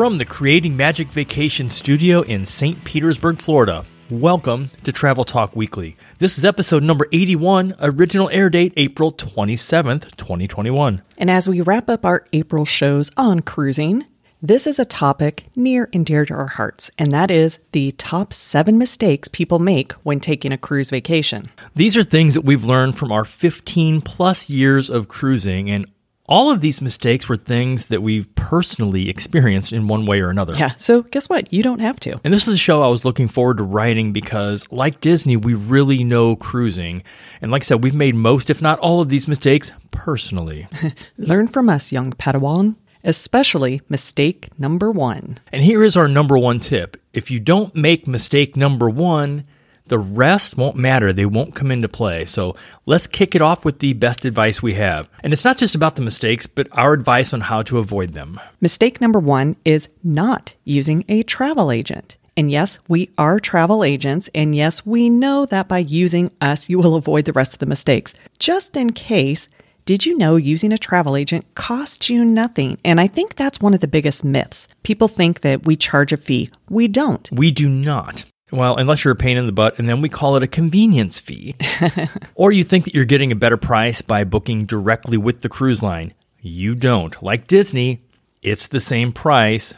From the Creating Magic Vacation Studio in St. Petersburg, Florida, welcome to Travel Talk Weekly. This is episode number 81, original air date April 27th, 2021. And as we wrap up our April shows on cruising, this is a topic near and dear to our hearts, and that is the top seven mistakes people make when taking a cruise vacation. These are things that we've learned from our 15 plus years of cruising, and all of these mistakes were things that we've personally experienced in one way or another. Yeah, so guess what? You don't have to. And this is a show I was looking forward to writing because, like Disney, we really know cruising. And like I said, we've made most, if not all, of these mistakes personally. Learn from us, young Padawan, especially mistake number one. and here is our number one tip if you don't make mistake number one, the rest won't matter. They won't come into play. So let's kick it off with the best advice we have. And it's not just about the mistakes, but our advice on how to avoid them. Mistake number one is not using a travel agent. And yes, we are travel agents. And yes, we know that by using us, you will avoid the rest of the mistakes. Just in case, did you know using a travel agent costs you nothing? And I think that's one of the biggest myths. People think that we charge a fee. We don't. We do not. Well, unless you're a pain in the butt, and then we call it a convenience fee. or you think that you're getting a better price by booking directly with the cruise line. You don't. Like Disney, it's the same price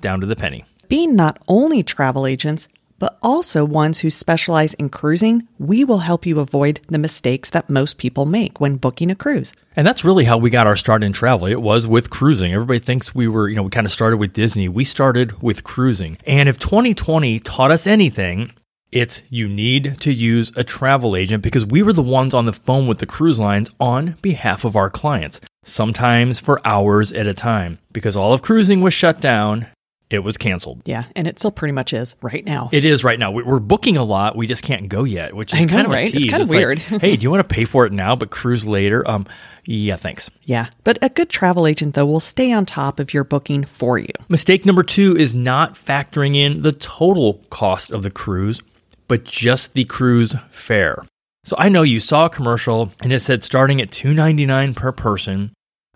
down to the penny. Being not only travel agents, but also ones who specialize in cruising, we will help you avoid the mistakes that most people make when booking a cruise. And that's really how we got our start in travel. It was with cruising. Everybody thinks we were, you know, we kind of started with Disney. We started with cruising. And if 2020 taught us anything, it's you need to use a travel agent because we were the ones on the phone with the cruise lines on behalf of our clients, sometimes for hours at a time, because all of cruising was shut down. It was canceled. Yeah, and it still pretty much is right now. It is right now. We- We're booking a lot. We just can't go yet, which is know, kind of right? a It's kinda like, weird. hey, do you want to pay for it now but cruise later? Um, yeah, thanks. yeah, but a good travel agent, though, will stay on top of your booking for you. Mistake number two is not factoring in the total cost of the cruise, but just the cruise fare. So I know you saw a commercial and it said starting at $2.99 per person.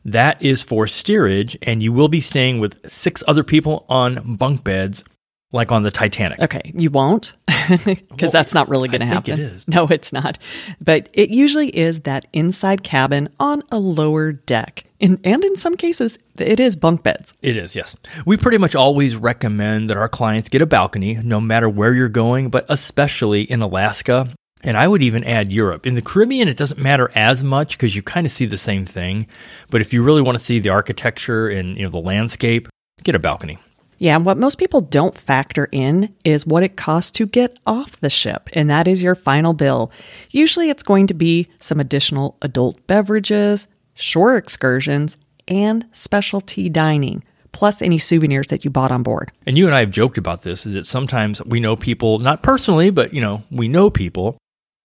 That is for steerage, and you will be staying with six other people on bunk beds, like on the Titanic. Okay, you won't, because Well, that's not really going to happen. it is. No, it's not. But it usually is that inside cabin on a lower deck. In, and in some cases, it is bunk beds. It is, yes. We pretty much always recommend that our clients get a balcony no matter where you're going, but especially in Alaska. And I would even add Europe. In the Caribbean, it doesn't matter as much because you kind of see the same thing. But if you really want to see the architecture and you know the landscape, get a balcony. Yeah, and what most people don't factor in is what it costs to get off the ship, and that is your final bill. Usually it's going to be some additional adult beverages, shore excursions, and specialty dining, plus any souvenirs that you bought on board. And you and I have joked about this is that sometimes we know people, not personally, but you know, we know people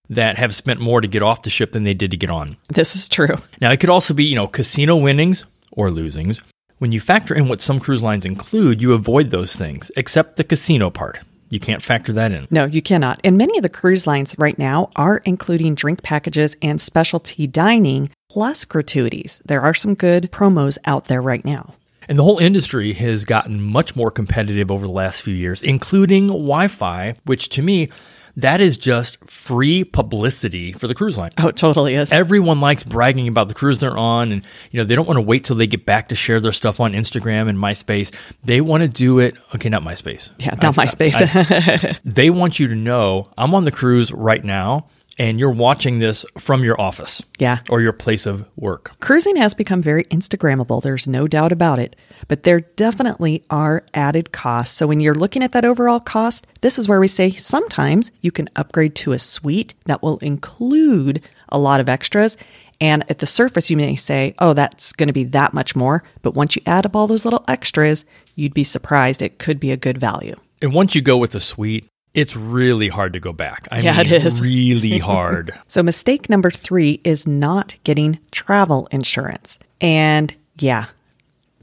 that have spent more to get off the ship than they did to get on. This is true. Now, it could also be, you know, casino winnings or losings. When you factor in what some cruise lines include, you avoid those things, except the casino part. You can't factor that in. No, you cannot. And many of the cruise lines right now are including drink packages and specialty dining plus gratuities. There are some good promos out there right now. And the whole industry has gotten much more competitive over the last few years, including Wi Fi, which to me, that is just free publicity for the cruise line. Oh, it totally is. Everyone likes bragging about the cruise they're on, and you know they don't want to wait till they get back to share their stuff on Instagram and MySpace. They want to do it. Okay, not MySpace. Yeah, not I- MySpace. I- they want you to know I'm on the cruise right now, and you're watching this from your office, Yeah. or your place of work. Cruising has become very Instagrammable, there's no doubt about it, but there definitely are added costs. So when you're looking at that overall cost, this is where we say sometimes you can upgrade to a suite that will include a lot of extras. And at the surface, you may say, oh, that's going to be that much more. But once you add up all those little extras, you'd be surprised. It could be a good value. And once you go with a suite, it's really hard to go back. I Yeah, mean, it is. really hard. So, mistake number three is not getting travel insurance. And yeah,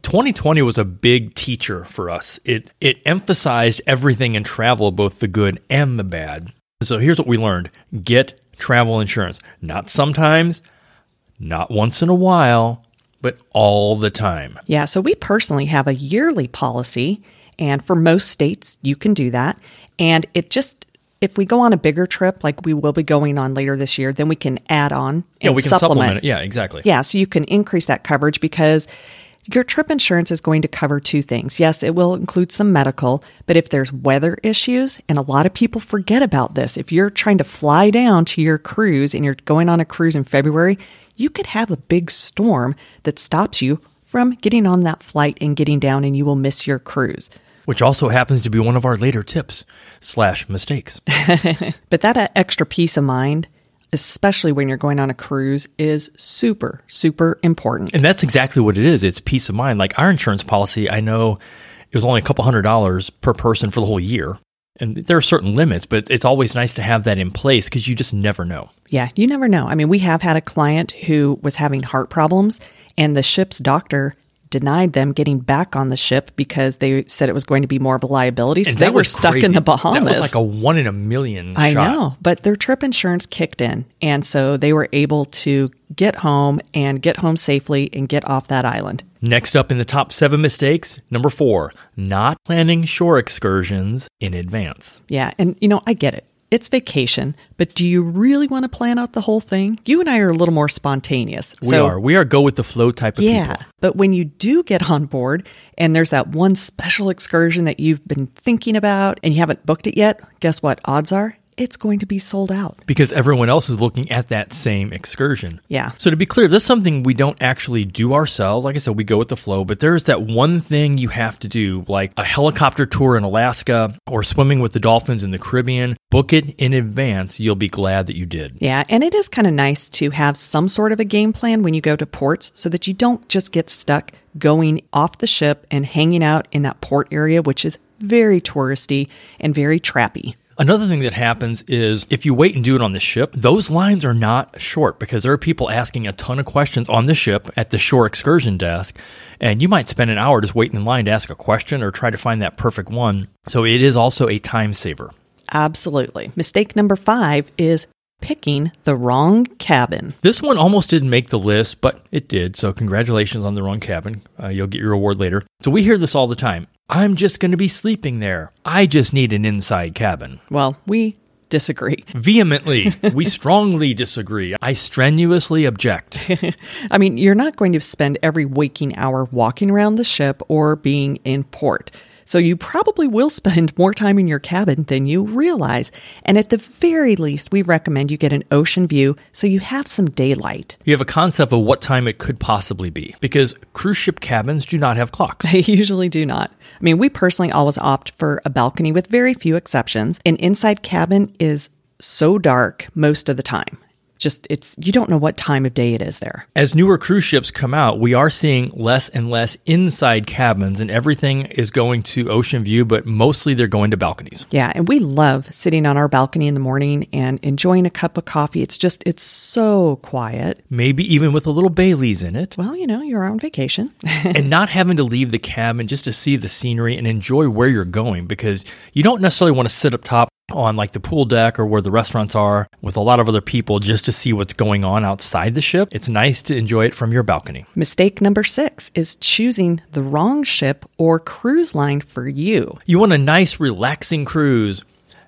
2020 was a big teacher for us. It it emphasized everything in travel, both the good and the bad. So here's what we learned: get travel insurance. Not sometimes, not once in a while, but all the time. Yeah, so we personally have a yearly policy, and for most states, you can do that. And it just, if we go on a bigger trip, like we will be going on later this year, then we can add on and Yeah, we can supplement, it. Yeah, exactly. Yeah, so you can increase that coverage because your trip insurance is going to cover two things. Yes, it will include some medical, but if there's weather issues, and a lot of people forget about this, if you're trying to fly down to your cruise and you're going on a cruise in February, you could have a big storm that stops you from getting on that flight and getting down, and you will miss your cruise. Which also happens to be one of our later tips slash mistakes. But that uh, extra peace of mind, especially when you're going on a cruise, is super, super important. And that's exactly what it is. It's peace of mind. Like our insurance policy, I know it was only a couple hundred dollars per person for the whole year. And there are certain limits, but it's always nice to have that in place because you just never know. Yeah, you never know. I mean, we have had a client who was having heart problems, and the ship's doctor denied them getting back on the ship because they said it was going to be more of a liability. So they were stuck crazy. in the Bahamas. That was like a one in a million I shot. know, but their trip insurance kicked in, and so they were able to get home and get home safely and get off that island. Next up in the top seven mistakes, number four, not planning shore excursions in advance. Yeah, and you know, I get it. It's vacation, but do you really want to plan out the whole thing? You and I are a little more spontaneous. We are. We are go with the flow type of Yeah, people. but when you do get on board and there's that one special excursion that you've been thinking about and you haven't booked it yet, guess what? Odds are it's going to be sold out. Because everyone else is looking at that same excursion. Yeah. So to be clear, this is something we don't actually do ourselves. Like I said, we go with the flow, but there's that one thing you have to do, like a helicopter tour in Alaska or swimming with the dolphins in the Caribbean. Book it in advance. You'll be glad that you did. Yeah, and it is kind of nice to have some sort of a game plan when you go to ports so that you don't just get stuck going off the ship and hanging out in that port area, which is very touristy and very trappy. Another thing that happens is if you wait and do it on the ship, those lines are not short because there are people asking a ton of questions on the ship at the shore excursion desk. And you might spend an hour just waiting in line to ask a question or try to find that perfect one. So it is also a time saver. Absolutely. Mistake number five is picking the wrong cabin. This one almost didn't make the list, but it did. So congratulations on the wrong cabin. Uh, you'll get your award later. So we hear this all the time. I'm just going to be sleeping there. I just need an inside cabin. Well, we disagree. Vehemently, we strongly disagree. I strenuously object. I mean, you're not going to spend every waking hour walking around the ship or being in port. So you probably will spend more time in your cabin than you realize. And at the very least, we recommend you get an ocean view so you have some daylight. You have a concept of what time it could possibly be because cruise ship cabins do not have clocks. They usually do not. I mean, we personally always opt for a balcony with very few exceptions. An inside cabin is so dark most of the time. Just it's you don't know what time of day it is there. As newer cruise ships come out, we are seeing less and less inside cabins, and everything is going to ocean view, but mostly they're going to balconies. Yeah, and we love sitting on our balcony in the morning and enjoying a cup of coffee. It's just it's so quiet. Maybe even with a little Bailey's in it, Well, you know, you're on vacation. and not having to leave the cabin just to see the scenery and enjoy where you're going because you don't necessarily want to sit up top on like the pool deck or where the restaurants are with a lot of other people just to see what's going on outside the ship. It's nice to enjoy it from your balcony. Mistake number 6 is choosing the wrong ship or cruise line for you. You want a nice, relaxing cruise,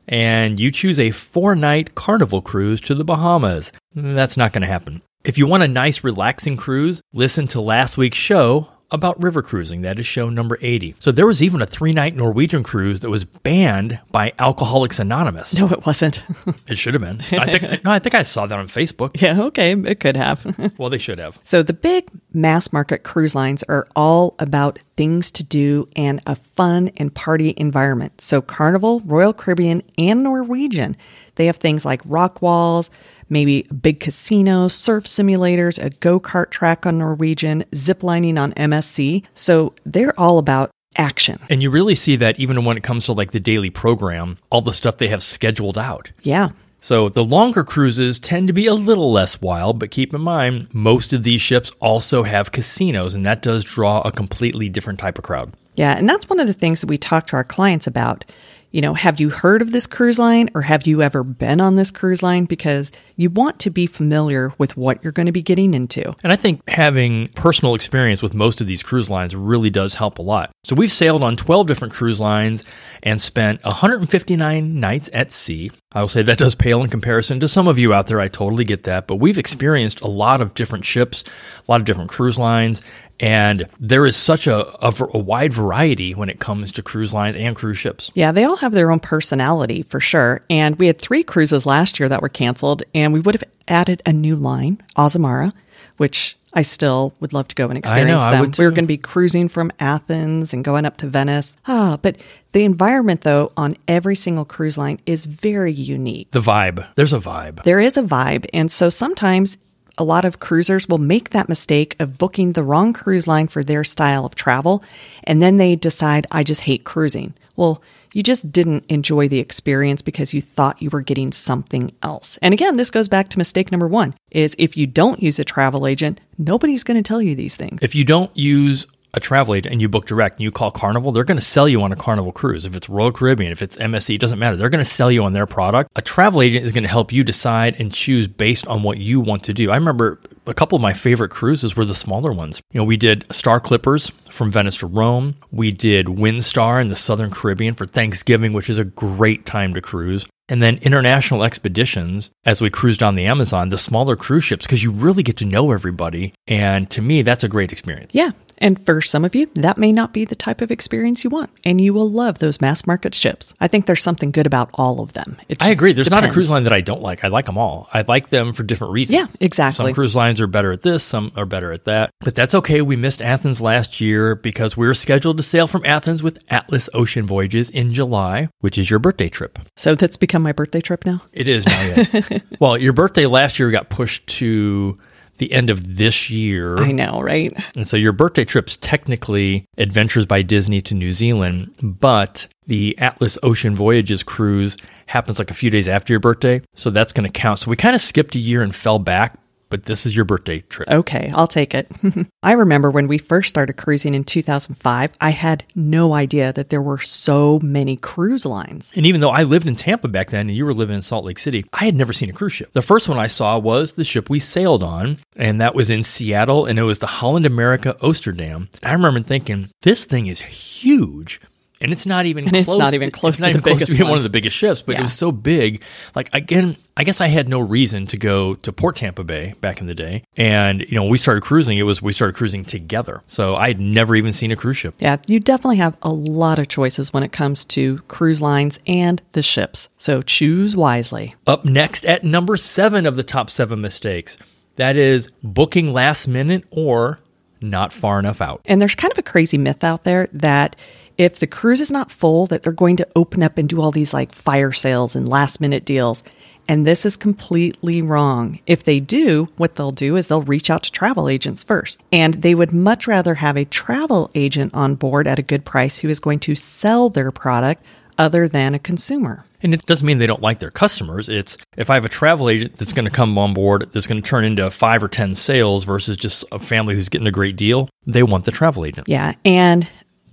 and you choose a four night carnival cruise to the Bahamas. That's not going to happen. If you want a nice, relaxing cruise, listen to last week's show about river cruising. That is show number 80. So there was even a three night Norwegian cruise that was banned by Alcoholics Anonymous. No, it wasn't. It should have been. I think, no, I think I saw that on Facebook. yeah, okay, it could have. Well, they should have. So, the big mass market cruise lines are all about things to do and a fun and party environment. So, Carnival, Royal Caribbean, and Norwegian, they have things like rock walls, maybe a big casino, surf simulators, a go kart track on Norwegian, zip lining on MSC. So, they're all about action. And you really see that even when it comes to like the daily program, all the stuff they have scheduled out. Yeah. So the longer cruises tend to be a little less wild, but keep in mind, most of these ships also have casinos, and that does draw a completely different type of crowd. Yeah, and that's one of the things that we talk to our clients about. You know, have you heard of this cruise line or have you ever been on this cruise line? Because you want to be familiar with what you're going to be getting into. And I think having personal experience with most of these cruise lines really does help a lot. So we've sailed on 12 different cruise lines and spent 159 nights at sea. I will say that does pale in comparison to some of you out there. I totally get that. But we've experienced a lot of different ships, a lot of different cruise lines, and there is such a, a, a, wide variety when it comes to cruise lines and cruise ships. Yeah, they all have their own personality for sure. And we had three cruises last year that were canceled, and we would have added a new line, Azamara, which I still would love to go and experience know, them. We were going to be cruising from Athens and going up to Venice. Ah, but the environment, though, on every single cruise line is very unique. The vibe. There's a vibe. There is a vibe. And so sometimes a lot of cruisers will make that mistake of booking the wrong cruise line for their style of travel, and then they decide, I just hate cruising. Well, you just didn't enjoy the experience because you thought you were getting something else. And again, this goes back to mistake number one is if you don't use a travel agent, nobody's going to tell you these things. If you don't use a travel agent and you book direct and you call Carnival, they're going to sell you on a Carnival cruise. If it's Royal Caribbean, if it's MSC, it doesn't matter. They're going to sell you on their product. A travel agent is going to help you decide and choose based on what you want to do. I remember a couple of my favorite cruises were the smaller ones. You know, we did Star Clippers from Venice to Rome. We did Windstar in the Southern Caribbean for Thanksgiving, which is a great time to cruise. And then international expeditions as we cruised on the Amazon, the smaller cruise ships, because you really get to know everybody. And to me, that's a great experience. Yeah. And for some of you, that may not be the type of experience you want, and you will love those mass market ships. I think there's something good about all of them. I agree. There's depends. not a cruise line that I don't like. I like them all. I like them for different reasons. Yeah, exactly. Some cruise lines are better at this, some are better at that. But that's okay. We missed Athens last year because we were scheduled to sail from Athens with Atlas Ocean Voyages in July, which is your birthday trip. So that's become my birthday trip now? It is now, yeah. well, your birthday last year got pushed to the end of this year. I know, right? And so your birthday trip's technically Adventures by Disney to New Zealand, but the Atlas Ocean Voyages cruise happens like a few days after your birthday. So that's going to count. So we kind of skipped a year and fell back but this is your birthday trip. Okay, I'll take it. I remember when we first started cruising in 2005, I had no idea that there were so many cruise lines. And even though I lived in Tampa back then and you were living in Salt Lake City, I had never seen a cruise ship. The first one I saw was the ship we sailed on, and that was in Seattle, and it was the Holland America Oosterdam. I remember thinking, this thing is huge and it's not even and close it's not even close to, to the biggest to one of the biggest ships but yeah. it was so big. Like again i guess i had no reason to go to port tampa bay back in the day. And you know we started cruising it was we started cruising together. So i had never even seen a cruise ship. Yeah you definitely have a lot of choices when it comes to cruise lines and the ships. So choose wisely. Up next at number seven of the top seven mistakes that is booking last minute or not far enough out. And there's kind of a crazy myth out there that if the cruise is not full, that they're going to open up and do all these like fire sales and last minute deals. And this is completely wrong. If they do, what they'll do is they'll reach out to travel agents first. And they would much rather have a travel agent on board at a good price who is going to sell their product other than a consumer. And it doesn't mean they don't like their customers. It's if I have a travel agent that's going to come on board that's going to turn into five or 10 sales versus just a family who's getting a great deal, they want the travel agent. Yeah. And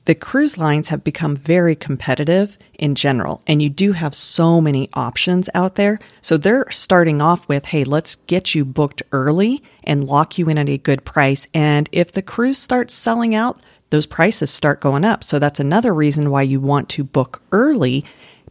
the cruise lines have become very competitive in general, and you do have so many options out there. So they're starting off with, hey, let's get you booked early and lock you in at a good price. And if the cruise starts selling out, those prices start going up. So that's another reason why you want to book early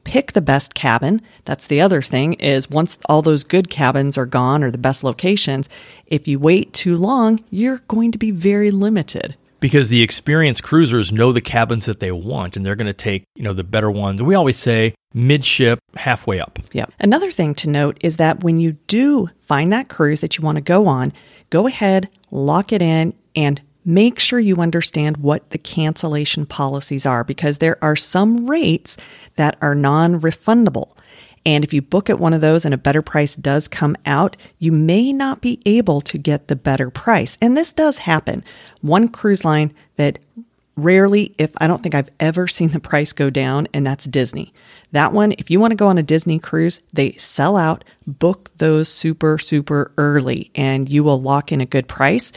pick the best cabin. That's the other thing is once all those good cabins are gone or the best locations, if you wait too long, you're going to be very limited because the experienced cruisers know the cabins that they want and they're going to take, you know, the better ones. We always say midship, halfway up. Yeah. Another thing to note is that when you do find that cruise that you want to go on, go ahead, lock it in and make sure you understand what the cancellation policies are because there are some rates that are non-refundable. And if you book at one of those and a better price does come out, you may not be able to get the better price. And this does happen. One cruise line that rarely, if I don't think I've ever seen the price go down, and that's Disney. That one, if you want to go on a Disney cruise, they sell out, book those super, super early, and you will lock in a good price.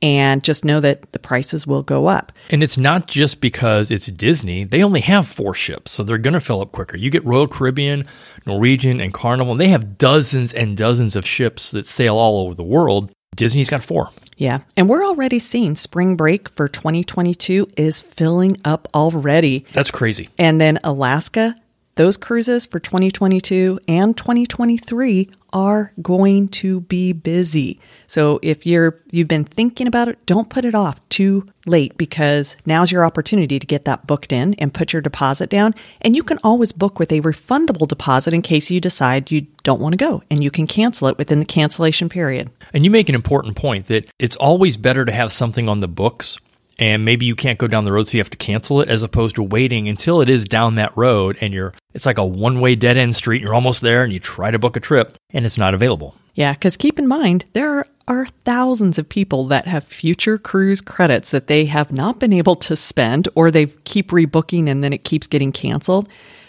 And just know that the prices will go up. And it's not just because it's Disney. They only have four ships, so they're going to fill up quicker. You get Royal Caribbean, Norwegian, and Carnival, and they have dozens and dozens of ships that sail all over the world. Disney's got four. Yeah. And we're already seeing spring break for 2022 is filling up already. That's crazy. And then Alaska, those cruises for 2022 and 2023 are going to be busy. So if you're you've been thinking about it, don't put it off too late because now's your opportunity to get that booked in and put your deposit down and you can always book with a refundable deposit in case you decide you don't want to go and you can cancel it within the cancellation period. And you make an important point that it's always better to have something on the books and maybe you can't go down the road so you have to cancel it as opposed to waiting until it is down that road and you're it's like a one-way dead end street you're almost there and you try to book a trip and it's not available yeah because keep in mind there are thousands of people that have future cruise credits that they have not been able to spend or they keep rebooking and then it keeps getting canceled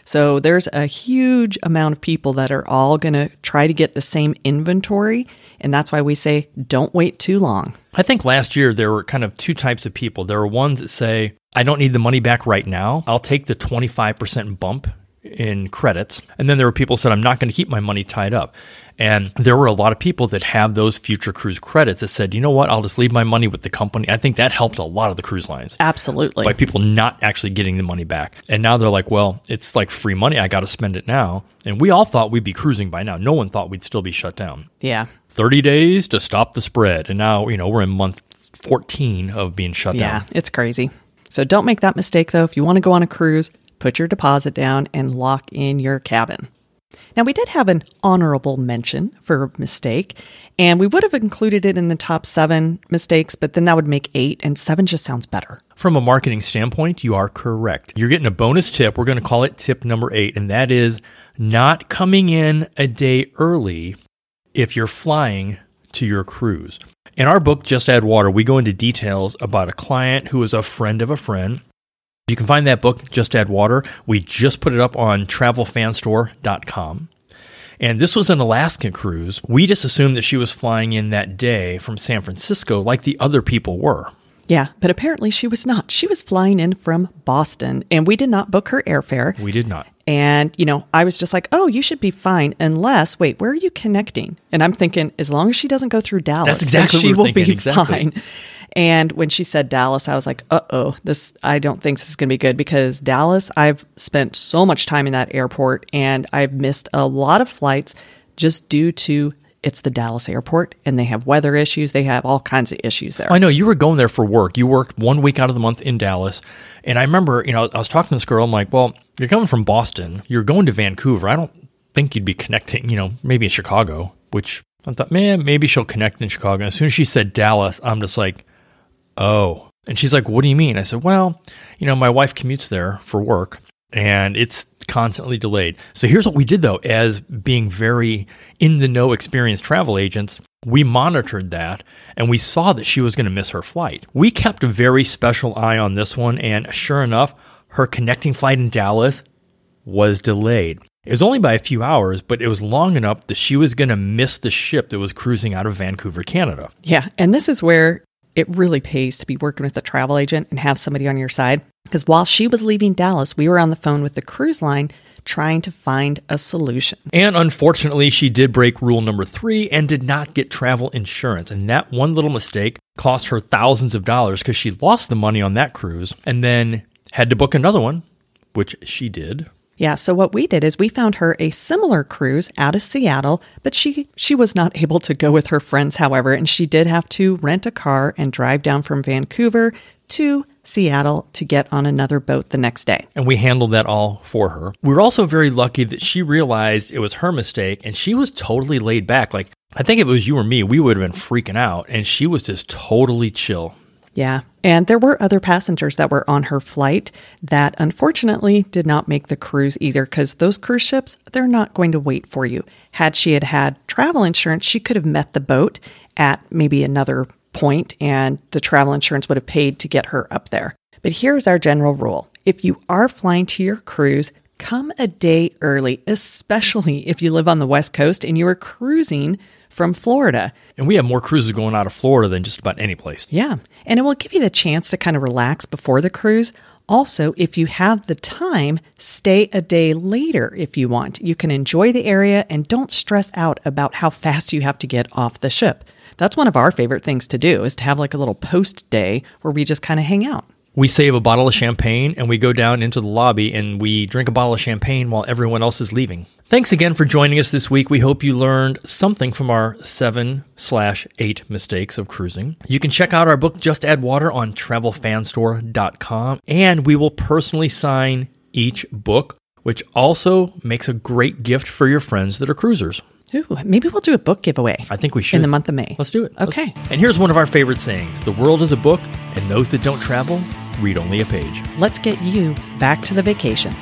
so there's a huge amount of people that are all going to try to get the same inventory. And that's why we say don't wait too long. I think last year there were kind of two types of people. There were ones that say, I don't need the money back right now. I'll take the 25% bump in credits. And then there were people who said, I'm not going to keep my money tied up. And there were a lot of people that have those future cruise credits that said, you know what, I'll just leave my money with the company. I think that helped a lot of the cruise lines. Absolutely. By people not actually getting the money back. And now they're like, well, it's like free money. I got to spend it now. And we all thought we'd be cruising by now. No one thought we'd still be shut down. Yeah. 30 days to stop the spread. And now, you know, we're in month 14 of being shut yeah, down. Yeah, it's crazy. So don't make that mistake though. If you want to go on a cruise, put your deposit down and lock in your cabin. Now, we did have an honorable mention for mistake, and we would have included it in the top seven mistakes, but then that would make eight, and seven just sounds better. From a marketing standpoint, you are correct. You're getting a bonus tip. We're going to call it tip number eight, and that is not coming in a day early if you're flying to your cruise. In our book, Just Add Water, we go into details about a client who is a friend of a friend you can find that book, Just Add Water. We just put it up on travelfanstore.com. And this was an Alaskan cruise. We just assumed that she was flying in that day from San Francisco like the other people were. Yeah, but apparently she was not. She was flying in from Boston, and we did not book her airfare. We did not. And, you know, I was just like, oh, you should be fine unless, wait, where are you connecting? And I'm thinking, as long as she doesn't go through Dallas, That's exactly she will thinking, be exactly. fine. And when she said Dallas, I was like, uh oh, this, I don't think this is going to be good because Dallas, I've spent so much time in that airport and I've missed a lot of flights just due to it's the Dallas airport and they have weather issues. They have all kinds of issues there. I know you were going there for work. You worked one week out of the month in Dallas. And I remember, you know, I was talking to this girl. I'm like, well, you're coming from Boston. You're going to Vancouver. I don't think you'd be connecting, you know, maybe in Chicago, which I thought, man, maybe she'll connect in Chicago. And as soon as she said Dallas, I'm just like, Oh. And she's like, What do you mean? I said, Well, you know, my wife commutes there for work and it's constantly delayed. So here's what we did though, as being very in the know experienced travel agents, we monitored that and we saw that she was going to miss her flight. We kept a very special eye on this one, and sure enough, her connecting flight in Dallas was delayed. It was only by a few hours, but it was long enough that she was going to miss the ship that was cruising out of Vancouver, Canada. Yeah, and this is where it really pays to be working with a travel agent and have somebody on your side. Because while she was leaving Dallas, we were on the phone with the cruise line trying to find a solution. And unfortunately, she did break rule number three and did not get travel insurance. And that one little mistake cost her thousands of dollars because she lost the money on that cruise and then had to book another one, which she did. Yeah, so what we did is we found her a similar cruise out of Seattle, but she she was not able to go with her friends however, and she did have to rent a car and drive down from Vancouver to Seattle to get on another boat the next day. And we handled that all for her. We were also very lucky that she realized it was her mistake and she was totally laid back. Like I think if it was you or me, we would have been freaking out and she was just totally chill. Yeah. And there were other passengers that were on her flight that unfortunately did not make the cruise either because those cruise ships, they're not going to wait for you. Had she had had travel insurance, she could have met the boat at maybe another point and the travel insurance would have paid to get her up there. But here's our general rule if you are flying to your cruise, come a day early, especially if you live on the West Coast and you are cruising from Florida. And we have more cruises going out of Florida than just about any place. Yeah. And it will give you the chance to kind of relax before the cruise. Also, if you have the time, stay a day later if you want. You can enjoy the area and don't stress out about how fast you have to get off the ship. That's one of our favorite things to do is to have like a little post day where we just kind of hang out. We save a bottle of champagne and we go down into the lobby and we drink a bottle of champagne while everyone else is leaving. Thanks again for joining us this week. We hope you learned something from our seven slash eight mistakes of cruising. You can check out our book, Just Add Water, on travelfanstore.com, and we will personally sign each book, which also makes a great gift for your friends that are cruisers. Ooh, maybe we'll do a book giveaway. I think we should. In the month of May. Let's do it. Okay. And here's one of our favorite sayings The world is a book, and those that don't travel read only a page. Let's get you back to the vacation.